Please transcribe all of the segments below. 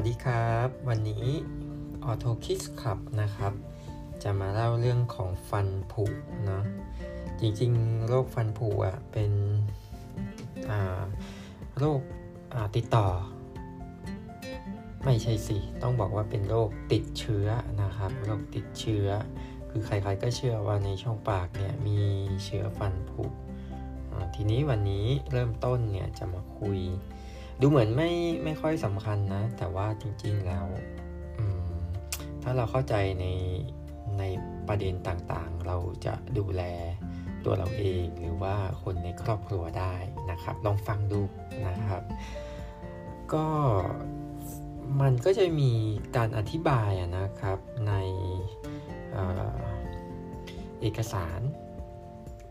วัสดีครับ วันนี้ Auto Kids Club นะครับ จะมาเล่าเรื่องของฟันผุเนาะจริงๆ โรคฟันผุอะเป็นโรคติดต่อ ไม่ใช่สิ ต้องบอกว่าเป็นโรคติดเชื้อนะครับโรคติดเชื้อ คือใครๆก็เชื่อว่าในช่องปากเนี่ยมีเชื้อฟันผุทีนี้วันนี้เริ่มต้นเนี่ยจะมาคุย ดูเหมือนไม่ไม่ค่อยสำคัญนะ แต่ว่าจริงๆแล้ว ถ้าเราเข้าใจในในประเด็นต่างๆ เราจะดูแลตัวเราเองหรือว่าคนในครอบครัวได้นะครับ ลองฟังดูนะครับ ก็มันก็จะมีการอธิบายนะครับในเอกสาร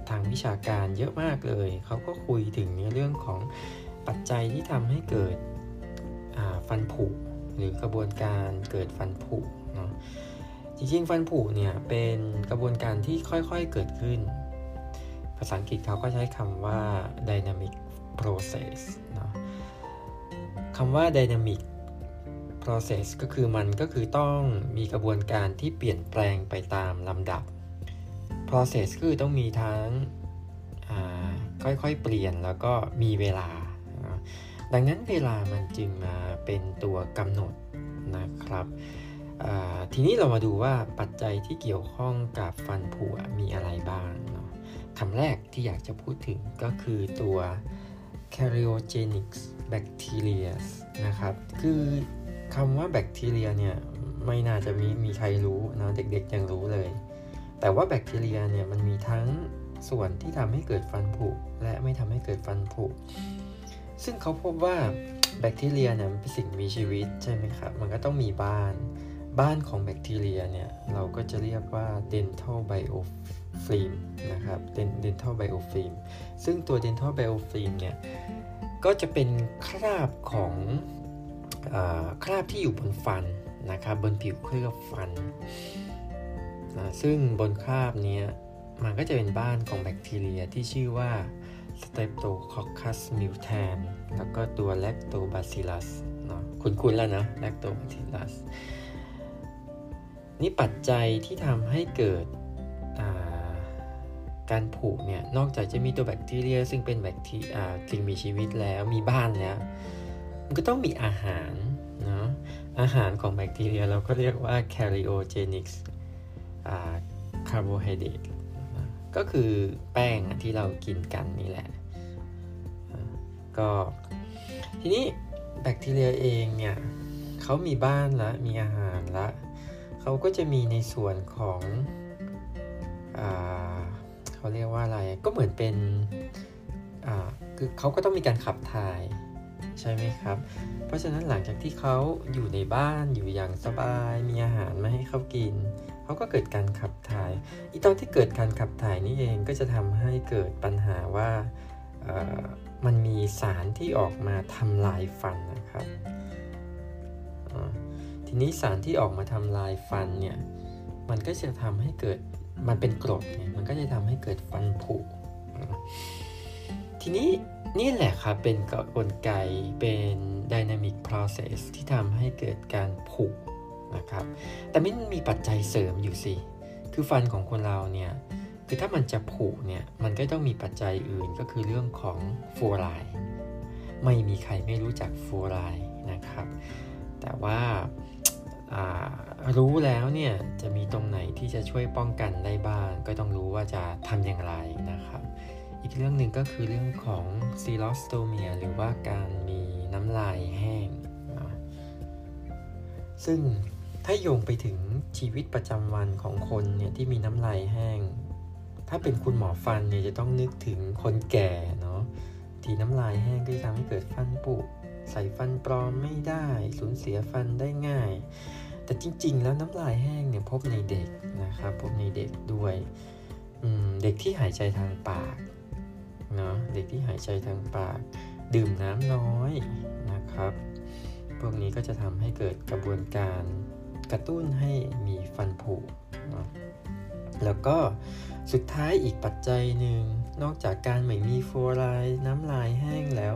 ทางวิชาการเยอะมากเลย เขาก็คุยถึงในเรื่องของ ปัจจัยที่ทำให้เกิดฟันผุหรือกระบวนการเกิดฟันผุเนาะจริงๆฟันผุเนี่ยเป็นกระบวนการที่ค่อยๆเกิดขึ้น ภาษาอังกฤษเขาก็ใช้คำว่า dynamic process เนาะคำว่า dynamic process ก็คือมันก็คือต้องมีกระบวนการที่เปลี่ยนแปลงไปตามลำดับ process คือต้องมีทั้งค่อยๆเปลี่ยนแล้วก็มีเวลา ดังนั้นเวลามันจึงมาเป็นตัวกำหนดนะครับทีนี้เรามาดูว่าปัจจัยที่เกี่ยวข้องกับฟันผุมีอะไรบ้างเนาะคำแรกที่อยากจะพูดถึงก็คือตัว karyogenic bacteria นะครับ คือคำว่าแบคทีเรียเนี่ยไม่น่าจะมีมีใครรู้นะเด็กๆยังรู้เลย แต่ว่าแบคทีเรียเนี่ยมันมีทั้งส่วนที่ทำให้เกิดฟันผุและไม่ทำให้เกิดฟันผุ ซึ่งเขาพบว่าแบคทีเรียเนี่ยเป็นสิ่งมีชีวิตใช่ไหมครับ มันก็ต้องมีบ้าน บ้านของแบคทีเรียเนี่ย เราก็จะเรียกว่า dental biofilm นะครับ dental biofilm ซึ่งตัว dental biofilm เนี่ย ก็จะเป็นคราบของอคราบที่อยู่บนฟันนะครับ บนผิวเคลือบฟัน ซึ่งบนคราบนี้มันก็จะเป็นบ้านของแบคทีเรียที่ชื่อว่า Streptococcus mutan แล้วก็ตัว Lactobacillus เนาะคุ้นๆแล้วนะ Lactobacillus นี่ปัจจัยที่ทำให้เกิดการผุเนี่ย นอกจากจะมีตัวแบคทีเรีย ซึ่งเป็นแบคทีสิ่งมีชีวิตแล้วมีบ้านแล้ว มันก็ต้องมีอาหารเนาะอาหารของแบคทีเรียเราก็เรียกว่า karyogenic carbohydrate ก็คือแป้งที่เรากินกันนี่แหละ ก็ทีนี้แบคทีเรียเองเนี่ยเขามีบ้านละมีอาหารละเขาก็จะมีในส่วนของอเขาเรียกว่าอะไรก็เหมือนเป็นคือเขาก็ต้องมีการขับถ่ายใช่ไหมครับ เพราะฉะนั้นหลังจากที่เขาอยู่ในบ้านอยู่อย่างสบาย มีอาหารมาให้เขากินเขาก็เกิดการขับถ่ายอีตอนที่เกิดการขับถ่ายนี่เองก็จะทำให้เกิดปัญหาว่ามันมีสารที่ออกมาทำลายฟันนะครับทีนี้สารที่ออกมาทำลายฟันเนี่ยมันก็จะทำให้เกิดมันเป็นกรดเนี่ยมันก็จะทำให้เกิดฟันผุทีนี้นี่แหละครับเป็นกลไกเป็น dynamic process ที่ทำให้เกิดการผุ นะครับ แต่ไม่มีปัจจัยเสริมอยู่สิ คือฟันของคนเราเนี่ย คือถ้ามันจะผุเนี่ย มันก็ต้องมีปัจจัยอื่นก็คือเรื่องของฟูไรไม่มีใครไม่รู้จักฟูไรนะครับ แต่ว่ารู้แล้วเนี่ยจะมีตรงไหนที่จะช่วยป้องกันได้บ้าง ก็ต้องรู้ว่าจะทำอย่างไรนะครับ อีกเรื่องหนึ่งก็คือเรื่องของซีลอสโตเมียหรือว่าการมีน้ำลายแห้ง ซึ่ง ถ้าโยงไปถึงชีวิตประจำวันของคนเนี่ยที่มีน้ำลายแห้ง ถ้าเป็นคุณหมอฟันเนี่ยจะต้องนึกถึงคนแก่เนาะที่น้ำลายแห้งก็จะทำให้เกิดฟันผุใส่ฟันปลอมไม่ได้สูญเสียฟันได้ง่าย แต่จริง ๆ แล้วน้ำลายแห้งเนี่ยพบในเด็กนะครับพบในเด็กด้วยเด็กที่หายใจทางปากเนาะเด็กที่หายใจทางปาก ดื่มน้ำน้อยนะครับ พวกนี้ก็จะทำให้เกิดกระบวนการ กระตุ้นให้มีฟันผุเนาะแล้วก็สุดท้ายอีกปัจจัยหนึ่ง นอกจากการไม่มีฟลูอไรด์น้ำลายแห้งแล้ว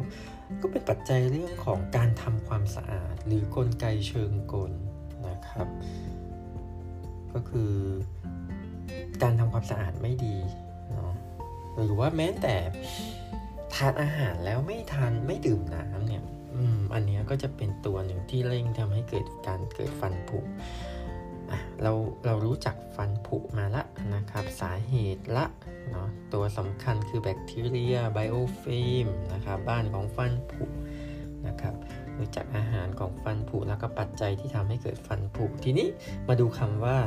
ก็เป็นปัจจัยเรื่องของการทำความสะอาด หรือกลไกเชิงกลนะครับ ก็คือการทำความสะอาดไม่ดีเนาะหรือว่าแม้แต่ทานอาหารแล้วไม่ทานไม่ดื่มน้ำเนี่ย อืมอันนี้ก็จะเป็นตัวหนึ่งที่เร่งทำให้เกิดการเกิดฟันผุเราเรารู้จักฟันผุมาละนะครับ สาเหตุละเนาะตัวสำคัญคือแบคทีเรียไบโอฟิล์มนะครับบ้านของฟันผุนะครับรู้จักอาหารของฟันผุแล้วก็ปัจจัยที่ทำให้เกิดฟันผุ ทีนี้มาดูคำว่า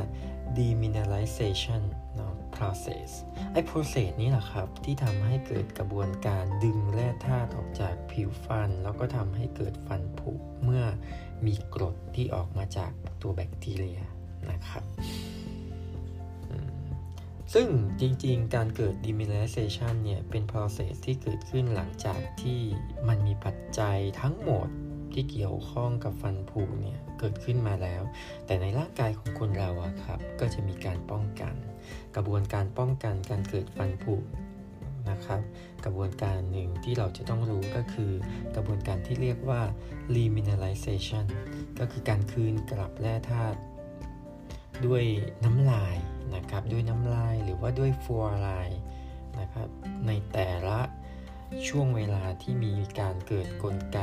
demineralization เนาะ process ไอ้ process นี้แหละครับ ที่ทำให้เกิดกระบวนการดึงแร่ธาตุออก ผิวฟัน แล้วก็ทำให้เกิดฟันผุเมื่อมีกรดที่ออกมาจากตัวแบคทีเรียนะครับซึ่งจริงๆ การเกิด demineralization เนี่ย เป็น process ที่เกิดขึ้นหลังจากที่มันมีปัจจัยทั้งหมดที่เกี่ยวข้องกับฟันผุเนี่ย เกิดขึ้นมาแล้ว แต่ในร่างกายของคนเราอะครับ ก็จะมีการป้องกัน กระบวนการป้องกันการเกิดฟันผุ นะครับ กระบวนการหนึ่งที่เราจะต้องรู้ก็คือกระบวนการที่เรียกว่า remineralization ก็คือการคืนกลับแร่ธาตุด้วยน้ำลายนะครับด้วยน้ำลายหรือว่าด้วยฟัวลน์นะครับในแต่ละช่วงเวลาที่มีการเกิดกลไก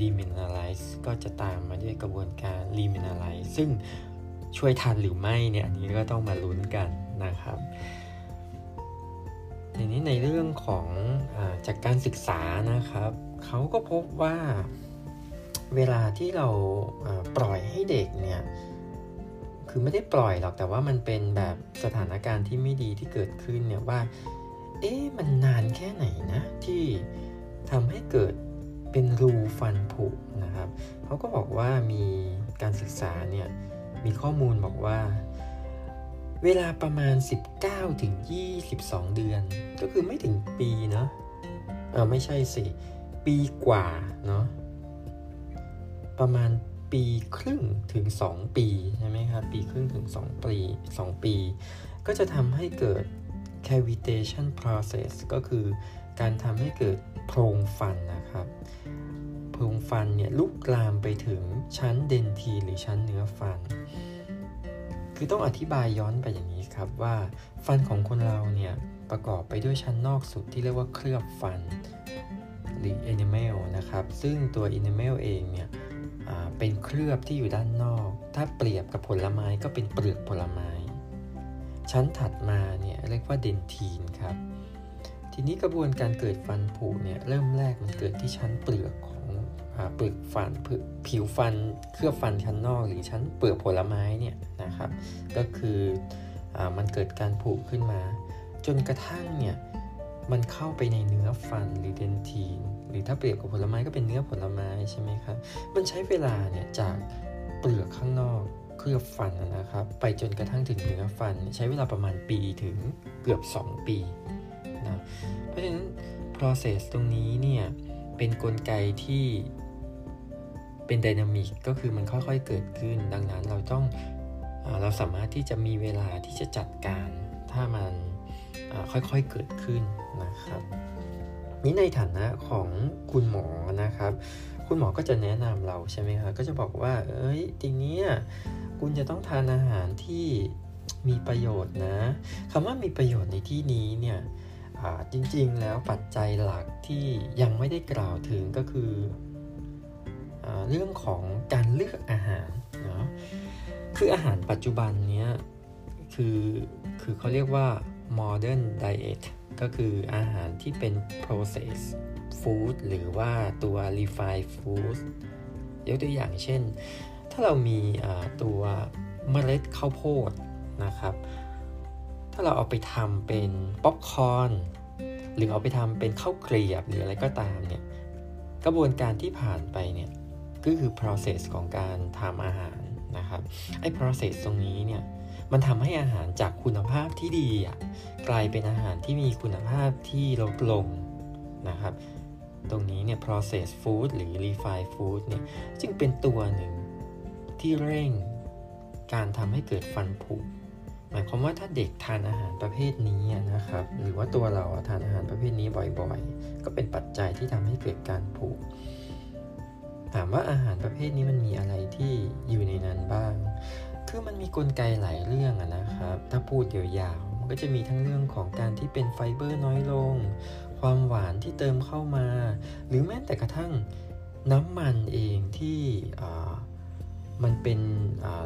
demineralize ก็จะตามมาด้วยกระบวนการ remineralize ซึ่งช่วยทันหรือไม่เนี่ยอันนี้ก็ต้องมาลุ้นกันนะครับ ทีนี้ในเรื่องของอจากการศึกษานะครับ เขาก็พบว่าเวลาที่เราปล่อยให้เด็กเนี่ยคือไม่ได้ปล่อยหรอกแต่ว่ามันเป็นแบบสถานการณ์ที่ไม่ดีที่เกิดขึ้นเนี่ยว่า เอ๊ะมันนานแค่ไหนนะที่ทำให้เกิดเป็นรูฟันผุนะครับเขาก็บอกว่ามีการศึกษาเนี่ยมีข้อมูลบอกว่า เวลาประมาณ 19ถึง22 เดือน ก็คือไม่ถึงปีเนาะเออไม่ใช่สิ ปีกว่าเนาะประมาณปีครึ่งถึง 2 ปีใช่ไหมครับ ปีครึ่งถึง 2 ปี 2 ปี ก็จะทำให้เกิด cavitation process ก็คือการทำให้เกิดโพรงฟันนะครับ โพรงฟันเนี่ยลุกลามไปถึงชั้นเดนทีหรือชั้นเนื้อฟัน คือต้องอธิบายย้อนไปอย่างนี้ครับว่าฟันของคนเราเนี่ยประกอบไปด้วยชั้นนอกสุดที่เรียกว่าเคลือบฟันหรือ enamel นะครับ ซึ่งตัว enamel เองเนี่ยเป็นเคลือบที่อยู่ด้านนอก ถ้าเปรียบกับผลไม้ก็เป็นเปลือกผลไม้ ชั้นถัดมาเนี่ยเรียกว่าเดนทีนครับ ทีนี้กระบวนการเกิดฟันผุเนี่ยเริ่มแรกมันเกิดที่ชั้นเปลือก ปลือกฟันผิวฟันเคลือบฟันชั้นนอกหรือชั้นเปลือกผลไม้เนี่ยนะครับ ก็คืออมันเกิดการผุขึ้นมา จนกระทั่งเนี่ยมันเข้าไปในเนื้อฟันหรือเดนทีน หรือถ้าเปรียบกับผลไม้ก็เป็นเนื้อผลไม้ใช่ไหมครับมันใช้เวลาเนี่ยจากเปลือกข้างนอกเคลือบฟันนะครับ ไปจนกระทั่งถึงเนื้อฟัน ใช้เวลาประมาณปีถึงเกือบ 2 ปีนะเพราะฉะนั้น process ตรงนี้เนี่ยเป็นนกลไกที่ เป็นดินามิกก็คือมันค่อยๆเกิดขึ้น ดังนั้นเราต้องเราสามารถที่จะมีเวลาที่จะจัดการ ถ้ามันค่อยๆเกิดขึ้นนะครับนี่ในฐานะของคุณหมอนะครับ คุณหมอก็จะแนะนำเราใช่ไหมครับก็จะบอกว่า เอ้ยทีนี้คุณจะต้องทานอาหารที่มีประโยชน์นะคำว่ามีประโยชน์ในที่นี้เนี่ยจริงๆแล้วปัจจัยหลักที่ยังไม่ได้กล่าวถึงก็คืออ เรื่องของการเลือกอาหารเนาะคืออาหารปัจจุบันเนี้ยคือคือเขาเรียกว่า modern diet ก็คืออาหารที่เป็น processed food หรือว่าตัว refined food ยกตัวอย่างเช่น ถ้าเรามีตัวเมล็ดข้าวโพดนะครับ ถ้าเราเอาไปทำเป็นป๊อปคอร์นหรือเอาไปทำเป็นข้าวเกลียบหรืออะไรก็ตามเนี่ยกระบวนการที่ผ่านไปเนี่ย ก็คือ process ของการทำอาหารนะครับไอ้ process ตรงนี้เนี่ยมันทำให้อาหารจากคุณภาพที่ดีอะกลายเป็นอาหารที่มีคุณภาพที่ลดลงนะครับ ตรงนี้เนี่ย process food หรือ refined food เนี่ยจึงเป็นตัวหนึ่งที่เร่งการทำให้เกิดฟันผุหมายความว่าถ้าเด็กทานอาหารประเภทนี้นะครับ หรือว่าตัวเราทานอาหารประเภทนี้บ่อยๆ ก็เป็นปัจจัยที่ทำให้เกิดการผูก ถามว่าอาหารประเภทนี้มันมีอะไรที่อยู่ในนั้นบ้าง คือมันมีกลไกหลายเรื่องนะครับ ถ้าพูดยาวๆมันก็จะมีทั้งเรื่องของการที่เป็นไฟเบอร์น้อยลง ความหวานที่เติมเข้ามา หรือแม้แต่กระทั่งน้ำมันเองที่มันเป็น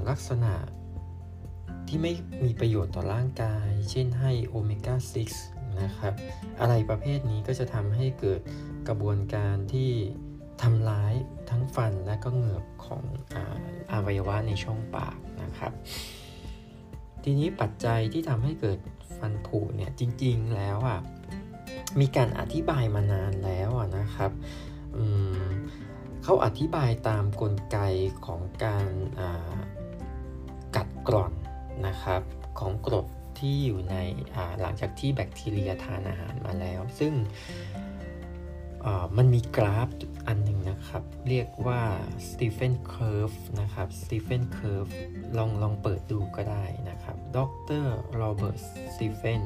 ลักษณะที่ไม่มีประโยชน์ต่อร่างกาย เช่นให้โอเมก้า 6 นะครับ อะไรประเภทนี้ก็จะทำให้เกิดกระบวนการที่ ทำร้ายทั้งฟันและก็เหงือกของอวัยวะในช่องปากนะครับ ทีนี้ปัจจัยที่ทำให้เกิดฟันผุเนี่ยจริงๆแล้วอะมีการอธิบายมานานแล้วนะครับเขาอธิบายตามกลไกของการกัดกร่อนนะครับของกรดที่อยู่ในหลังจากที่แบคทีเรียทานอาหารมาแล้ว ซึ่ง มันมีกราฟอันหนึ่งนะครับ เรียกว่า Stephen Curve นะครับ Stephen Curve ลองลองเปิดดูก็ได้นะครับดรโรเบิร์ตสตีเฟน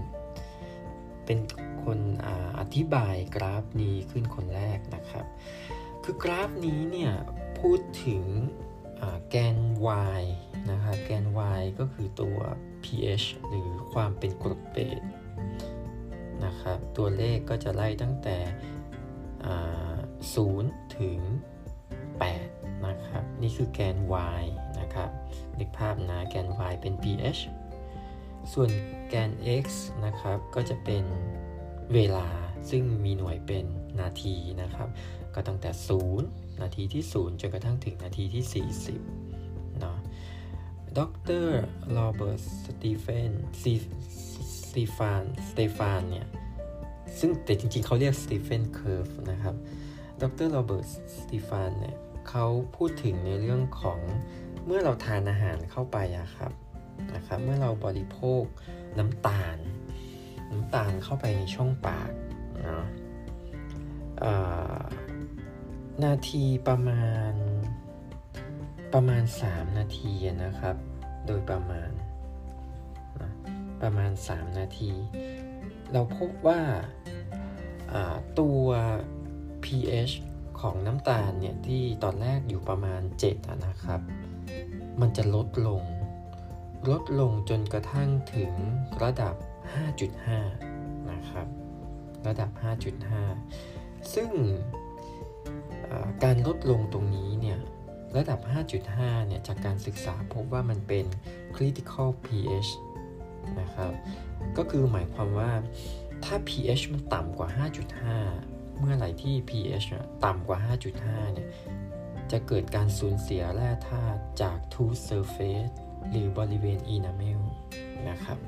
เป็นคนออธิบายกราฟนี้ขึ้นคนแรกนะครับ คือกราฟนี้เนี่ย พูดถึงแกน y นะครับแกน y ก็คือตัว pH หรือความเป็นกรดเบสนะครับ ตัวเลขก็จะไล่ตั้งแต่ 0 ถึง 8 นะครับ นี่คือแกน y นะครับนึกภาพนะแกน y เป็น pH ส่วนแกน x นะครับ ก็จะเป็นเวลาซึ่งมีหน่วยเป็นนาทีนะครับ ก็ตั้งแต่ 0 นาทีที่ 0 จนกระทั่งถึงนาทีที่ 40เนาะดรโรเบิร์ตสตีเฟนสตีฟานสเตฟานเนี่ย ซึ่งแต่จริงๆเขาเรียก Stephan curve นะครับ ดรโรเบิร์ตสตีฟานเนี่ยเขาพูดถึงในเรื่องของเมื่อเราทานอาหารเข้าไปอะครับนะครับ เมื่อเราบริโภคน้ำตาล น้ำตาลเข้าไปในช่องปากเนาะนาทีประมาณประมาณ 3 นาทีนะครับ โดยประมาณนะประมาณ 3 นาที เราพบว่า ตัว pH ของน้ำตาลเนี่ยที่ตอนแรกอยู่ประมาณ 7 นะครับ มันจะลดลง ลดลงจนกระทั่งถึงระดับ 5.5 นะครับ ระดับ 5.5 ซึ่งการลดลงตรงนี้เนี่ยระดับ 5.5 เนี่ย จากการศึกษาพบว่ามันเป็น critical pH นะครับ ก็คือหมายความว่า ถ้า pH มันต่ำกว่า 5.5 เมื่อไหร่ที่ pH ต่ำกว่า 5.5 เนี่ย จะเกิดการสูญเสียแร่ธาตุจาก tooth surface หรือบริเวณ enamel นะครับ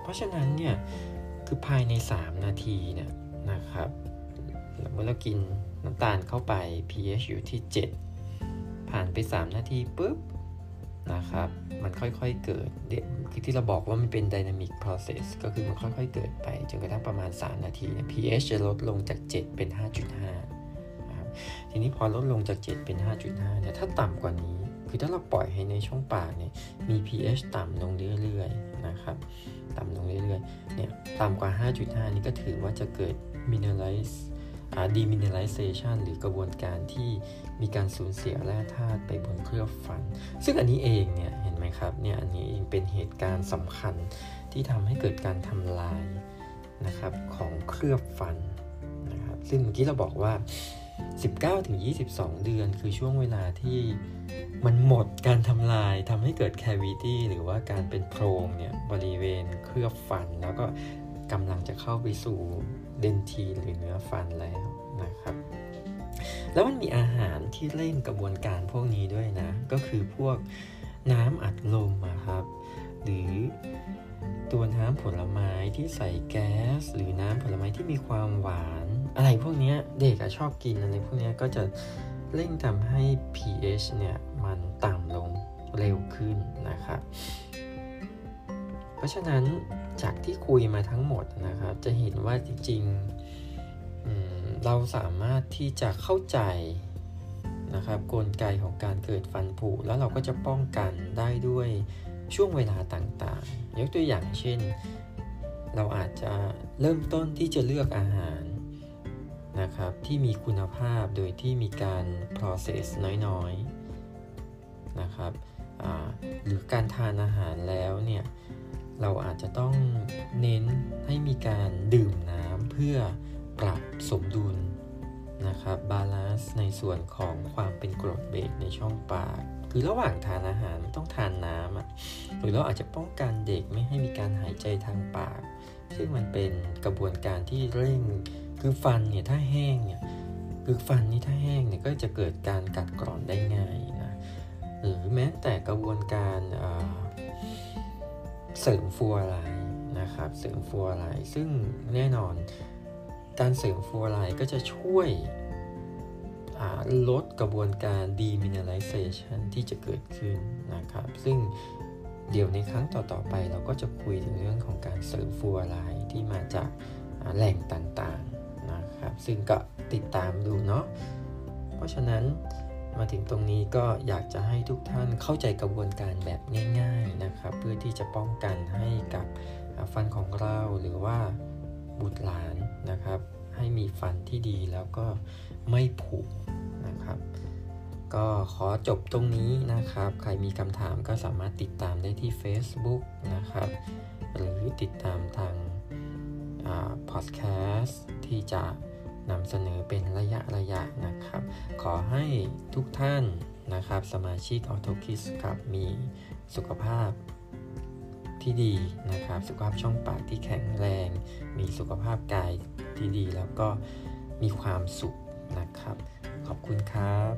เพราะฉะนั้นเนี่ย คือภายใน 3 นาทีเนี่ยนะครับ เมื่อเรากินน้ำตาลเข้าไป pH อยู่ที่ 7 ผ่านไป 3 นาทีปุ๊บ นะครับ มันค่อยๆเกิดคือที่เราบอกว่ามันเป็น dynamic process ก็คือมันค่อยๆเกิดไป จนกระทั่งประมาณ 3 นาที pH จะลดลงจาก 7 เป็น 5.5นะครับทีนี้พอลดลงจาก 7 เป็น 5.5เนี่ยถ้าต่ำกว่านี้ คือถ้าเราปล่อยให้ในช่องปากเนี่ยมี pH ต่ำลงเรื่อยๆนะครับต่ำลงเรื่อยๆเนี่ยต่ำกว่า 5.5 นี่ก็ถือว่าจะเกิด mineralize demineralization หรือกระบวนการที่มีการสูญเสียแร่ธาตุไปบนเคลือบฟัน ซึ่งอันนี้เองเนี่ยเห็นไหมครับเนี่ยอันนี้เองเป็นเหตุการณ์สำคัญที่ทำให้เกิดการทำลายนะครับของเคลือบฟันนะครับซึ่งเมื่อกี้เราบอกว่า 19-22 เดือนคือช่วงเวลาที่มันหมดการทำลายทำให้เกิดแควิตี้หรือว่าการเป็นโพรงเนี่ยบริเวณเคลือบฟัน แล้วก็กำลังจะเข้าไปสู่ เดนทีหรือเนื้อฟันแล้วนะครับ แล้วมันมีอาหารที่เร่งกระบวนการพวกนี้ด้วยนะ ก็คือพวกน้ำอัดลมครับ หรือตัวน้ำผลไม้ที่ใส่แก๊ส หรือน้ำผลไม้ที่มีความหวาน อะไรพวกนี้เด็กชอบกินอะไรพวกนี้ก็จะเร่งทำให้ pH เนี่ยมันต่ำลงเร็วขึ้นนะครับ เพราะฉะนั้น จากที่คุยมาทั้งหมดนะครับ จะเห็นว่าจริงๆเราสามารถที่จะเข้าใจนะครับกลไกของการเกิดฟันผุแล้วเราก็จะป้องกันได้ด้วยช่วงเวลาต่างๆ ยกตัวอย่างเช่น เราอาจจะเริ่มต้นที่จะเลือกอาหารนะครับที่มีคุณภาพโดยที่มีการ process น้อยๆนะครับหรือการทานอาหารแล้วเนี่ย เราอาจจะต้องเน้นให้มีการดื่มน้ำเพื่อปรับสมดุลนะครับ balance ในส่วนของความเป็นกรดเบรกในช่องปาก คือระหว่างทานอาหารต้องทานน้ำอะหรือเราอาจจะป้องกันเด็กไม่ให้มีการหายใจทางปาก ซึ่งมันเป็นกระบวนการที่เร่งคือฟันเนี่ยถ้าแห้งเนี่ยคือฟันนี่ถ้าแห้งเนี่ยก็จะเกิดการกัดกร่อนได้ง่ายนะหรือแม้แต่กระบวนการ เสริมฟัวไลนะครับ เสริมฟัวไลซึ่งแน่นอนการเสริมฟัวไลก็จะช่วยลดกระบวนการ demineralization ที่จะเกิดขึ้นนะครับ ซึ่งเดี๋ยวในครั้งต่อๆไปเราก็จะคุยถึงเรื่องของการเสริมฟัวไลที่มาจากแหล่งต่างๆนะครับ ซึ่งก็ติดตามดูเนาะเพราะฉะนั้น มาถึงตรงนี้ก็อยากจะให้ทุกท่านเข้าใจกระบวนการแบบง่าย ๆนะครับ เพื่อที่จะป้องกันให้กับฟันของเราหรือว่าบุตรหลานนะครับ ให้มีฟันที่ดีแล้วก็ไม่ผุนะครับ ก็ขอจบตรงนี้นะครับ ใครมีคำถามก็สามารถติดตามได้ที่ Facebook นะครับ หรือติดตามทางพอดแคสต์ที่จะ นำเสนอเป็นระยะระยะนะครับ ขอให้ทุกท่านนะครับ สมาชิกออโตคิสครับมีสุขภาพที่ดีนะครับ สุขภาพช่องปากที่แข็งแรง มีสุขภาพกายที่ดี แล้วก็มีความสุขนะครับ ขอบคุณครับ